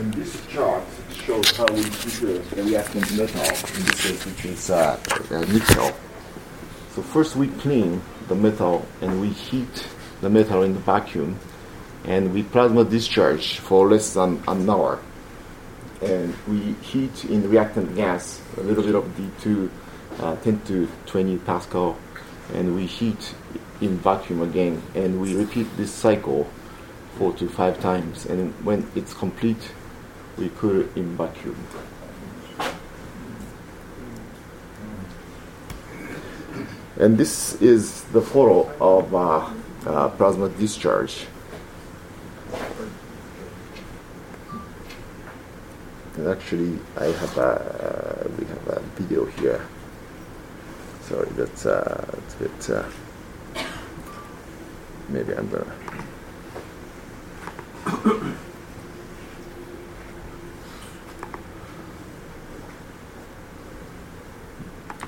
And this chart shows how we heat the reactant metal, in this case, which is uh, uh, nickel. So first we clean the metal and we heat the metal in the vacuum and we plasma discharge for less than an hour. And we heat in reactant gas a little bit of D2, uh, 10 to 20 Pascal, and we heat in vacuum again, and we repeat this cycle four to five times. And when it's complete, we cool it in vacuum. And this is the photo of uh, uh, plasma discharge. And actually, I have a uh, we have a video here. Sorry, that's uh, a bit. Uh, maybe I'm gonna.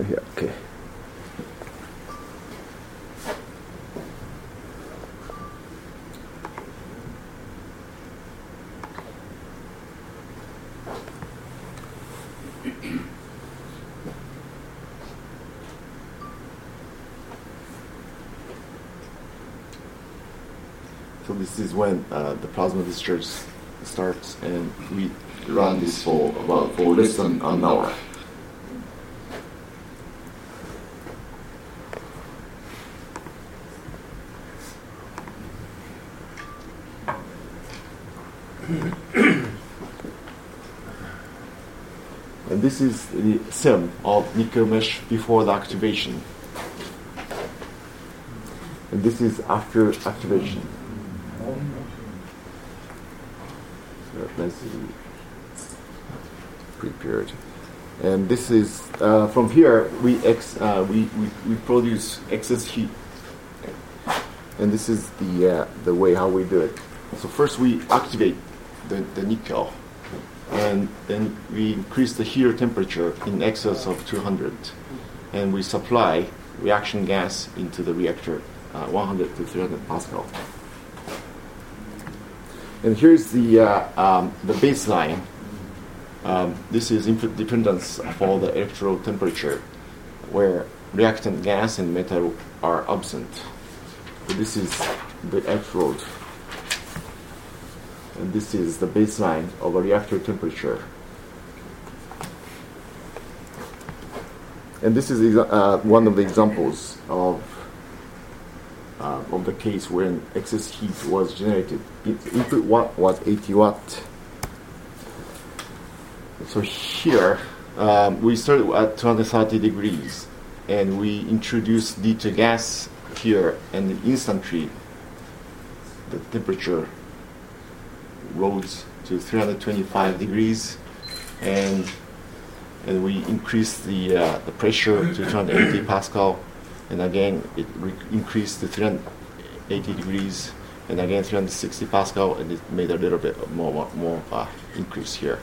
Yeah, okay. So this is when uh, the plasma discharge starts, and we run this for about for less than an hour. And this is the film of nickel mesh before the activation. And this is after activation. So let's prepared. And this is uh, from here we ex uh, we, we we produce excess heat. And this is the uh, the way how we do it. So first we activate the, the nickel, and then we increase the heater temperature in excess of 200, and we supply reaction gas into the reactor, uh, 100 to 300 Pascal. And here's the, uh, um, the baseline. Um, this is input dependence for the electrode temperature, where reactant gas and metal are absent. So this is the electrode. And this is the baseline of a reactor temperature. And this is uh, one of the examples of uh, of the case when excess heat was generated. In- input watt was 80 watt. So here um, we started at 230 degrees, and we introduced D2 gas here, and instantly the temperature rose to 325 degrees, and and we increased the uh, the pressure to 280 pascal, and again it re- increased to 380 degrees, and again 360 pascal, and it made a little bit more more, more uh, increase here.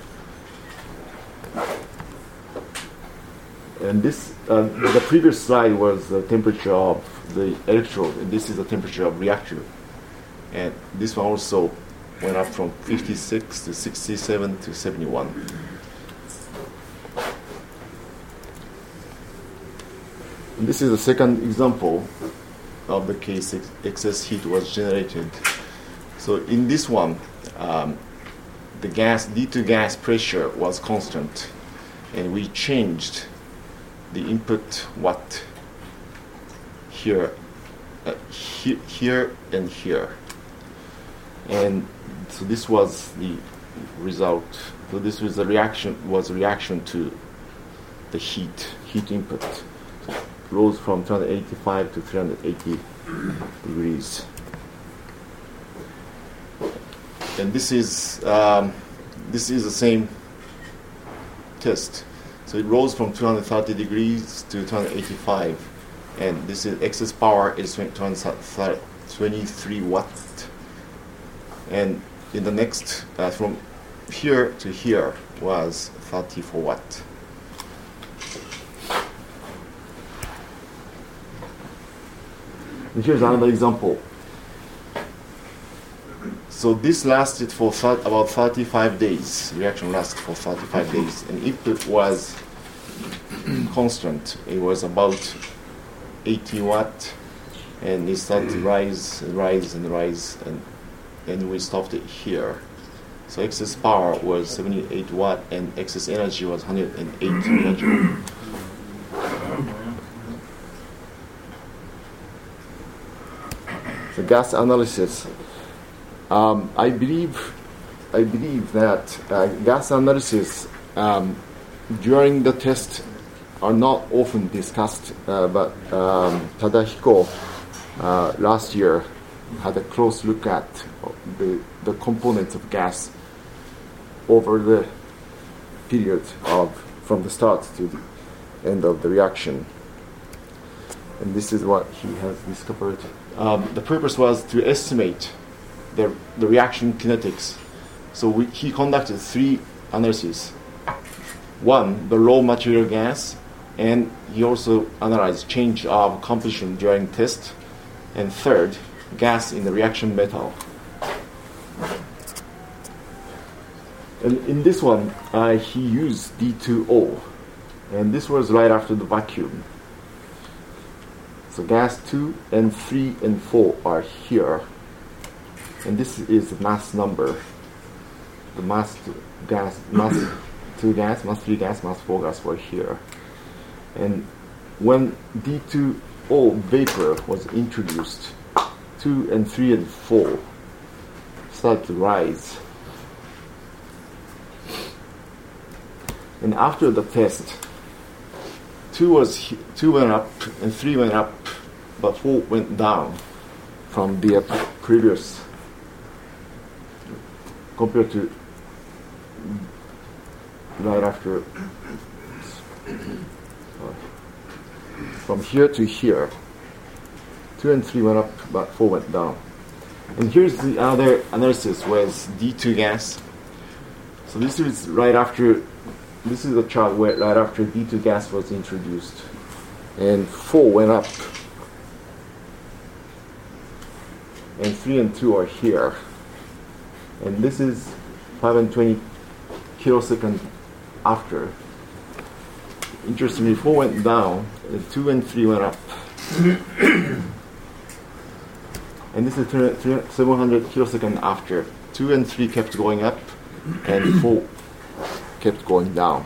And this, uh, the previous slide was the temperature of the electrode, and this is the temperature of reactor. And this one also went up from 56 to 67 to 71. And this is the second example of the case ex- excess heat was generated. So in this one, um, the gas D2 gas pressure was constant, and we changed the input watt here, uh, he- here and here, and so this was the result. So this was a reaction was reaction to the heat heat input. So rose from 285 to 380 degrees. And this is um, this is the same test. So it rose from 230 degrees to 285, and this is excess power is 23 watt. And in the next, uh, from here to here was 34 watt. And here's another example. So this lasted for th- about 35 days. Reaction lasted for 35 days, and it was constant, it was about 80 watt, and it started to rise and rise and rise, and then we stopped it here. So excess power was 78 watt, and excess energy was 108 megajoule. The gas analysis. Um, I believe, I believe that uh, gas analysis um, during the test are not often discussed, uh, but um, Tadahiko uh, last year had a close look at the, the components of gas over the period of from the start to the end of the reaction. And this is what he has discovered. Um, the purpose was to estimate the, the reaction kinetics. So we, he conducted three analyses. One, the raw material gas, and he also analyzed change of composition during test. And third, gas in the reaction metal. And in this one, uh, he used D2O, and this was right after the vacuum. So gas 2 and 3 and 4 are here, and this is the mass number. The mass two gas, mass 2 gas, mass 3 gas, mass 4 gas were here. And when D2O vapor was introduced, 2 and 3 and 4 started to rise And after the test, two was two went up and three went up, but four went down from the previous compared to right after from here to here. Two and three went up, but four went down. And here's the other analysis was D2 gas. So this is right after this is a chart where right after D2 gas was introduced, and 4 went up, and 3 and 2 are here. And this is 5 and 20 kilosecond after. Interestingly, 4 went down, and 2 and 3 went up. and this is 700 kilosecond after. 2 and 3 kept going up, and 4 kept going down.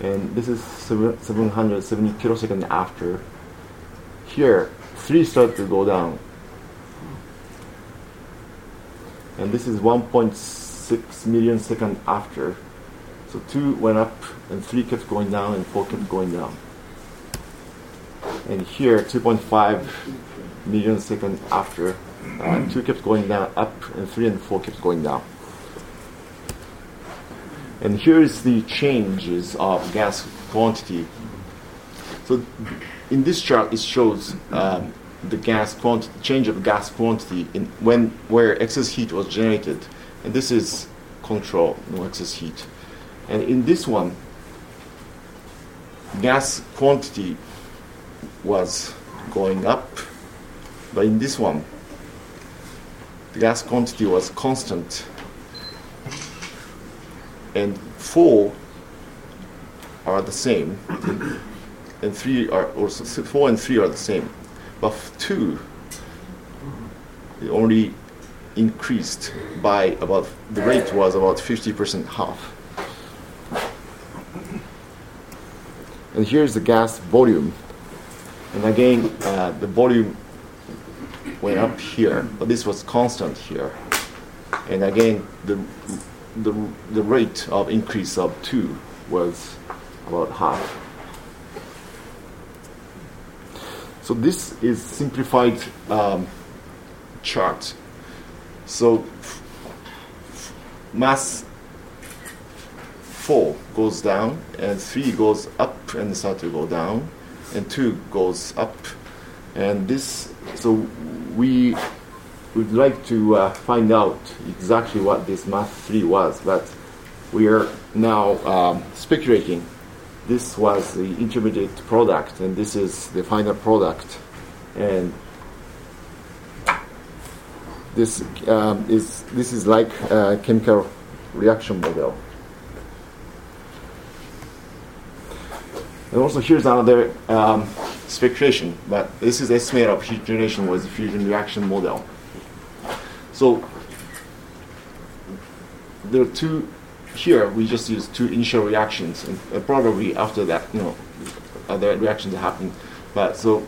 And this is 770 kilosecond after. Here, 3 started to go down. And this is 1.6 million second after. So 2 went up, and 3 kept going down, and 4 kept going down. And here, 2.5 million second after. Uh, 2 kept going down up, and 3 and 4 kept going down. And here's the changes of gas quantity. So in this chart, it shows um, the gas quantity, change of gas quantity in when where excess heat was generated, and this is control, no excess heat. And in this one, gas quantity was going up, but in this one, the gas quantity was constant. And four are the same, and three are also four and three are the same, but two it only increased by about the rate was about fifty percent half. And here's the gas volume, and again uh, the volume went up here, but this was constant here, and again the the, the rate of increase of 2 was about half. So this is simplified um, chart. So mass 4 goes down and 3 goes up and start to go down and 2 goes up and this so we would like to uh, find out exactly what this mass 3 was, but we are now um, speculating. This was the intermediate product, and this is the final product. And this um, is this is like a chemical reaction model. And also here's another um, speculation, but this is estimate of heat generation with fusion reaction model. So there are two here. We just use two initial reactions, and uh, probably after that, you know, other reactions happen. But so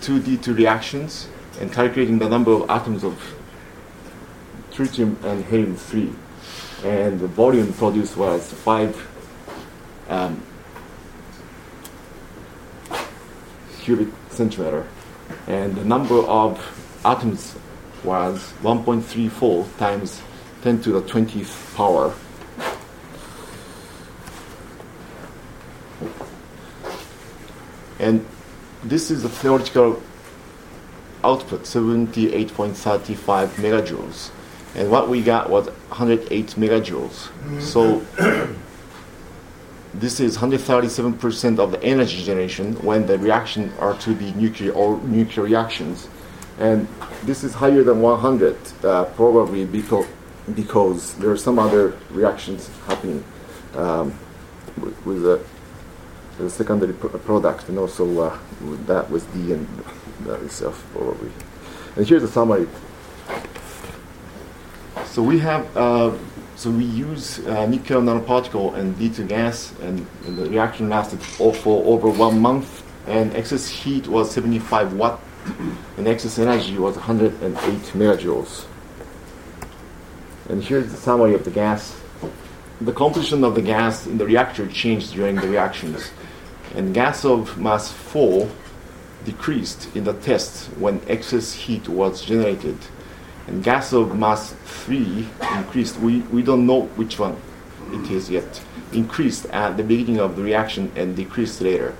two D2 reactions and calculating the number of atoms of tritium and helium 3. And the volume produced was 5 um, cubic centimeter. And the number of atoms was 1.34 times 10 to the 20th power. And this is the theoretical output 78.35 megajoules. And what we got was 108 megajoules. So this is 137% of the energy generation when the reaction are to be nuclear or nuclear reactions. And this is higher than 100 uh, probably because because there are some other reactions happening um, with, with the, the secondary pr- product and also uh, that was the and that itself probably. And here's the summary. So we have, uh, so we use uh, nickel nanoparticle and D2 gas, and, and, the reaction lasted for over one month, and excess heat was 75 watt, and excess energy was 108 megajoules. And here's the summary of the gas. The composition of the gas in the reactor changed during the reactions, and gas of mass 4 decreased in the test when excess heat was generated. And gas of mass 3 increased. We, we don't know which one it is yet. Increased at the beginning of the reaction and decreased later.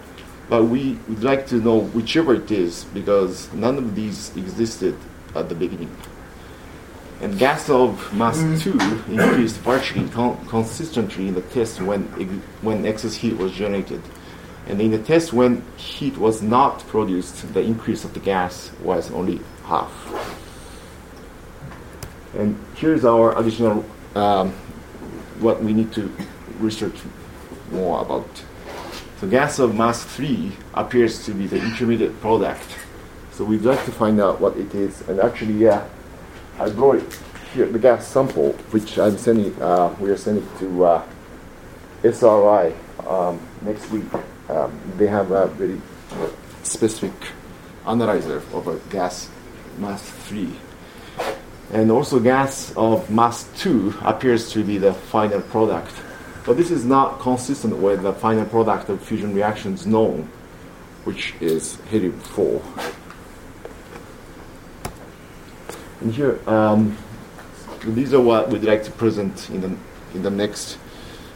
But we would like to know whichever it is because none of these existed at the beginning. And gas of mass 2 increased partially con- consistently in the test when, when excess heat was generated. And in the test when heat was not produced, the increase of the gas was only half. And here's our additional um, what we need to research more about. So gas of mass 3 appears to be the intermediate product. So we'd like to find out what it is. And actually, yeah, I brought here the gas sample, which I'm sending. Uh, we are sending to uh, SRI um, next week um, they have a very specific analyzer of a gas mass 3. And also gas of mass 2 appears to be the final product. But this is not consistent with the final product of fusion reactions known, which is helium 4. And here, um, these are what we'd like to present in the, in the next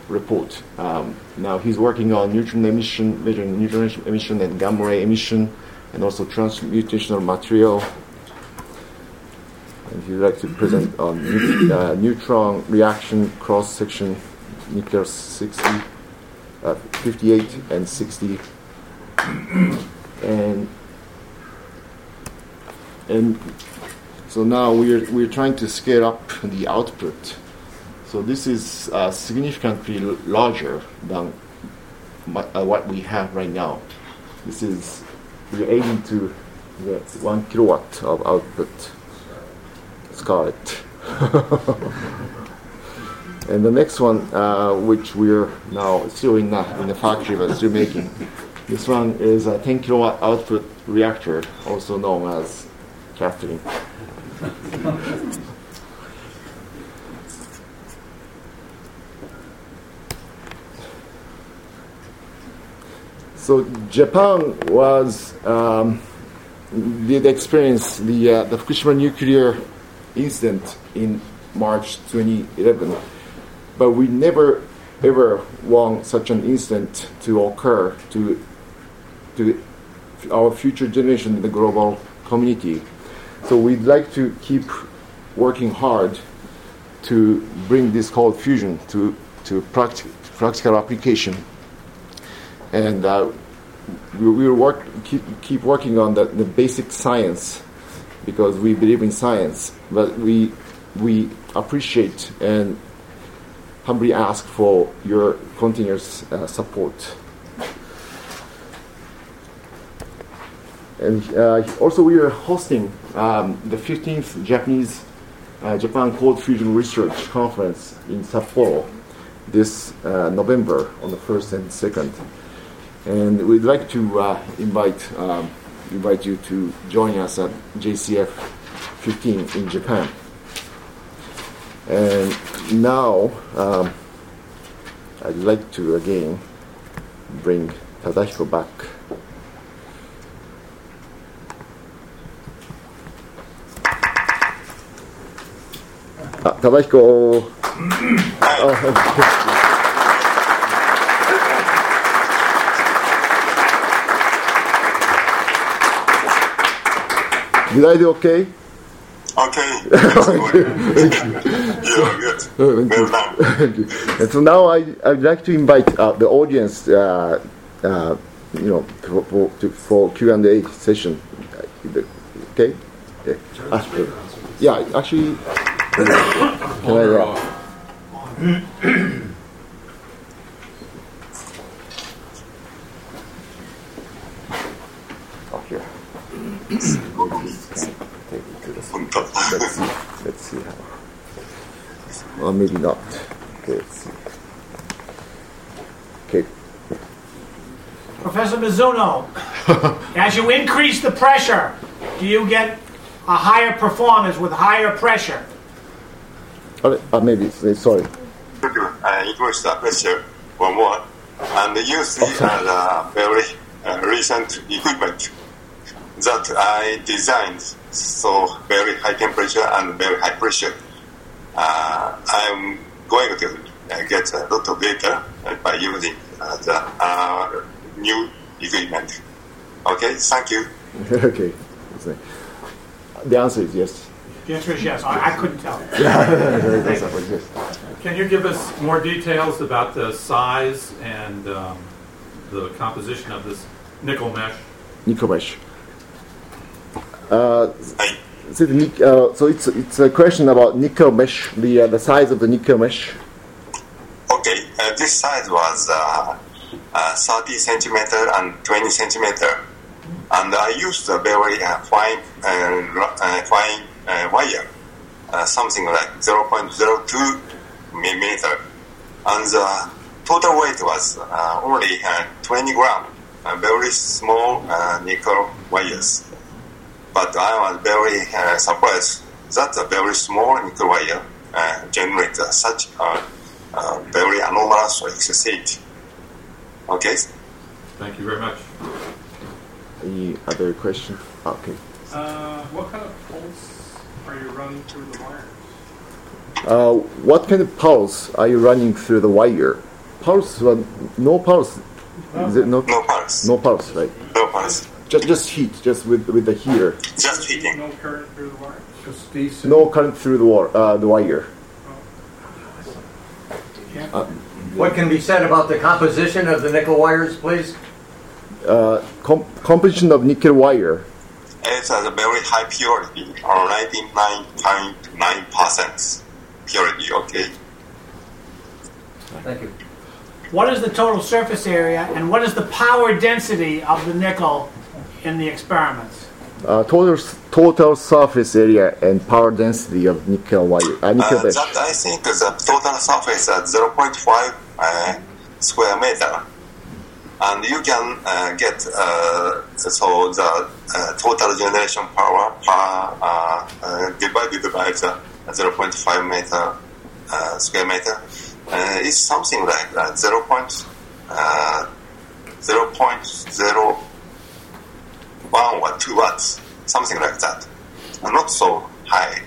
report. Um, now he's working on neutron emission, measuring neutron emission and gamma ray emission, and also transmutational material. And he'd like to present on uh, neutron reaction cross section nickel 60, uh, 58 and 60. and and so now we're we're trying to scale up the output so this is uh, significantly larger than uh, what we have right now. This is we're aiming to get one kilowatt of output. Scarlet. and the next one, uh, which we're now still in the, in the factory but still making, this one is a 10 kilowatt output reactor, also known as Catherine. So Japan was um, did experience the uh, the Fukushima nuclear incident in March 2011, but we never ever want such an incident to occur to to our future generation in the global community. So we'd like to keep working hard to bring this cold fusion to to practic- practical application and uh, we, we work keep keep working on the, the basic science because we believe in science, but we we appreciate and humbly ask for your continuous uh, support. And uh, also, we are hosting um, the 15th Japanese uh, Japan Cold Fusion Research Conference in Sapporo this uh, November on the 1st and 2nd. And we'd like to uh, invite, um, invite you to join us at JCF 15 in Japan. And now, um, I'd like to again bring Tadahiko back. Ah, Tadahiko. Did I do okay? Okay. Good. yeah, good. Well done. and so now I, I'd like to invite uh, the audience, uh, uh, you know, for, for, for Q&A session. Okay? Yeah. Ah, yeah, actually, can I, uh, oh, here. Maybe we can take it to the Let's see. Let's see how. Well, maybe not. Okay, let's see. Okay. Professor Mizuno, as you increase the pressure, do you get a higher performance with higher pressure? Uh, uh, maybe. Sorry. uh, increase the pressure one more and use the uh, very uh, recent equipment that I designed so very high temperature and very high pressure. Uh, I'm going to get a lot of data by using uh, the uh, new equipment. Okay, thank you. okay. The answer is yes. The answer is yes. I, I couldn't tell. That's a yes. Can you give us more details about the size and um, the composition of this nickel mesh? Nickel mesh. Uh, so, the, uh, so it's it's a question about nickel mesh, the uh, the size of the nickel mesh. Okay, uh, this size was uh, uh, 30 centimeter and 20 centimeter, and I used a very uh, fine uh, uh, fine wire, uh, something like 0.02 millimeter, and the total weight was uh, only uh, 20 gram, uh, very small uh, nickel wires. But I was very uh, surprised that a very small nickel wire uh, generates uh, such a uh, very anomalous electricity. Okay, Thank you very much. Any other question? Okay. Uh, what kind of pulse are you running through the wires? Uh, what kind of pulse are you running through the wire? Pulse? Well, no pulse. Is it not? no pulse, No pulse, right? no pulse, Just just heat, just with with the heater. just heating. No current through the wire? Just DC. No current through the wire. Uh, the wire. What can be said about the composition of the nickel wires, please? Uh, com- composition of nickel wire. It has a very high purity, or 99.9 percent purity. Okay, Thank you. What is the total surface area and what is the power density of the nickel in the experiments? Uh, total total surface area and power density of nickel wire. Uh, nickel uh, that I think the total surface at 0.5 uh, square meter, and you can uh, get uh, so the uh, total generation power per divided by the 0.5 meter uh, square meter is something like uh, 0. Point, uh, 0.01 or 2 watts, something like that. Not so high.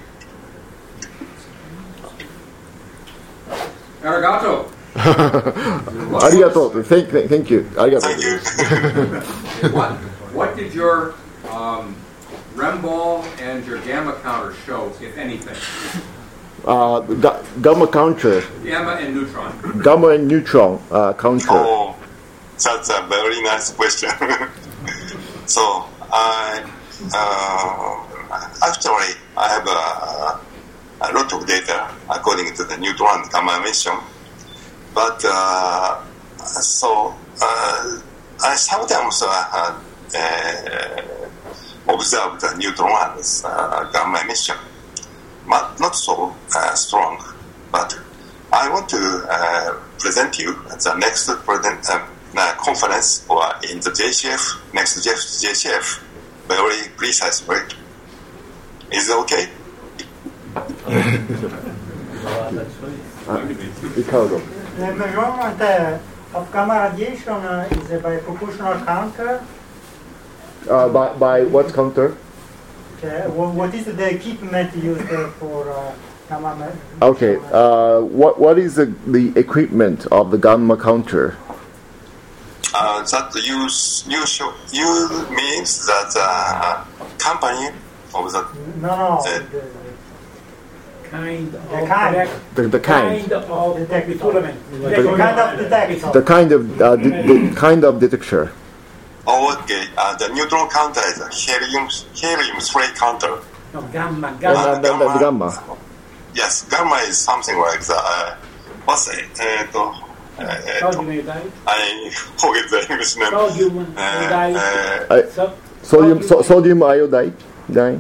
Arigato. ありがとう。Thank, thank thank you. ありがとう。 Thank you. What what did your um, REM ball and your gamma counter show, if anything? Uh, ga- gamma counter, Gamma and neutron. gamma and neutron uh, counter. Oh, that's a very nice question. so I uh, uh, actually, I have a, a lot of data according to the neutron and gamma emission. But uh, so uh, I sometimes uh, uh, observe the neutron and uh, gamma emission, but not so uh, strong. But I want to uh, present you at the next present, uh, uh, conference or in the JCF, next JCF, very precise way. Is it okay? Ricardo. The measurement uh, of gamma radiation uh, is uh, by proportional counter. Uh, by, by what counter? Uh, wha- what is the equipment used uh, for uh, gamma? me- Okay, uh, what, what is the, the equipment of the gamma counter? Uh, that you you show, you means that uh, company of the no, no. uh, the- Kind of. The kind. detect- The, the kind. Kind of. Detector. Detector. The kind of detector. The kind of, uh, the, the kind of detector. okay, uh, the neutron counter is a helium helium three counter. No, gamma, Uh, gamma. the, the, the gamma. Yes, gamma is something like the uh, what's it? Uh, to, uh, uh, Sodium iodide. I forget the English name. Sodium Uh, iodide. uh, Uh, So- sodium, so, sodium iodide? Dine?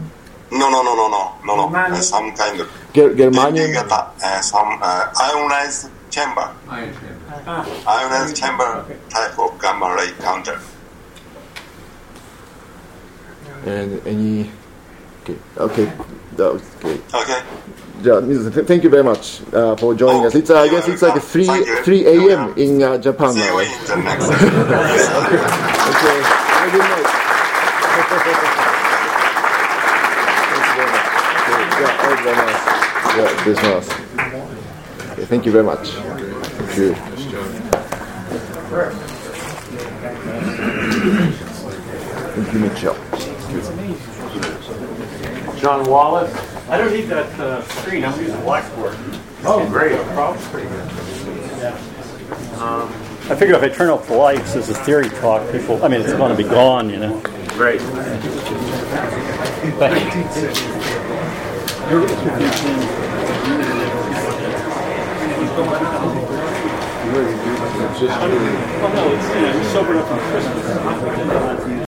No, no, no, no, no, no, no. Uh, some kind of Ger- germanium? uh, uh, some uh, ionized chamber, Ion chamber. Ah, ionized chamber type of gamma ray counter. And any. Okay, okay. That was great. Okay. Yeah, th- Thank you very much uh, for joining Oh, us. It's uh, I guess it's like 3 3 a.m. welcome. in uh, Japan See now. you right? in the next. Okay. Have a good night. very much. Yeah, very nice. Yeah, this was. Okay, thank you very much. Thank you. Thank you, Mitchell. John Wallace. I don't need that uh, screen. I'm using Blackboard. Oh, great. pretty good. I figure if I turn off the lights, as a theory talk, people, I mean, it's going to be gone, you know. Great. Oh, no, it's, you know, sobered up on Christmas.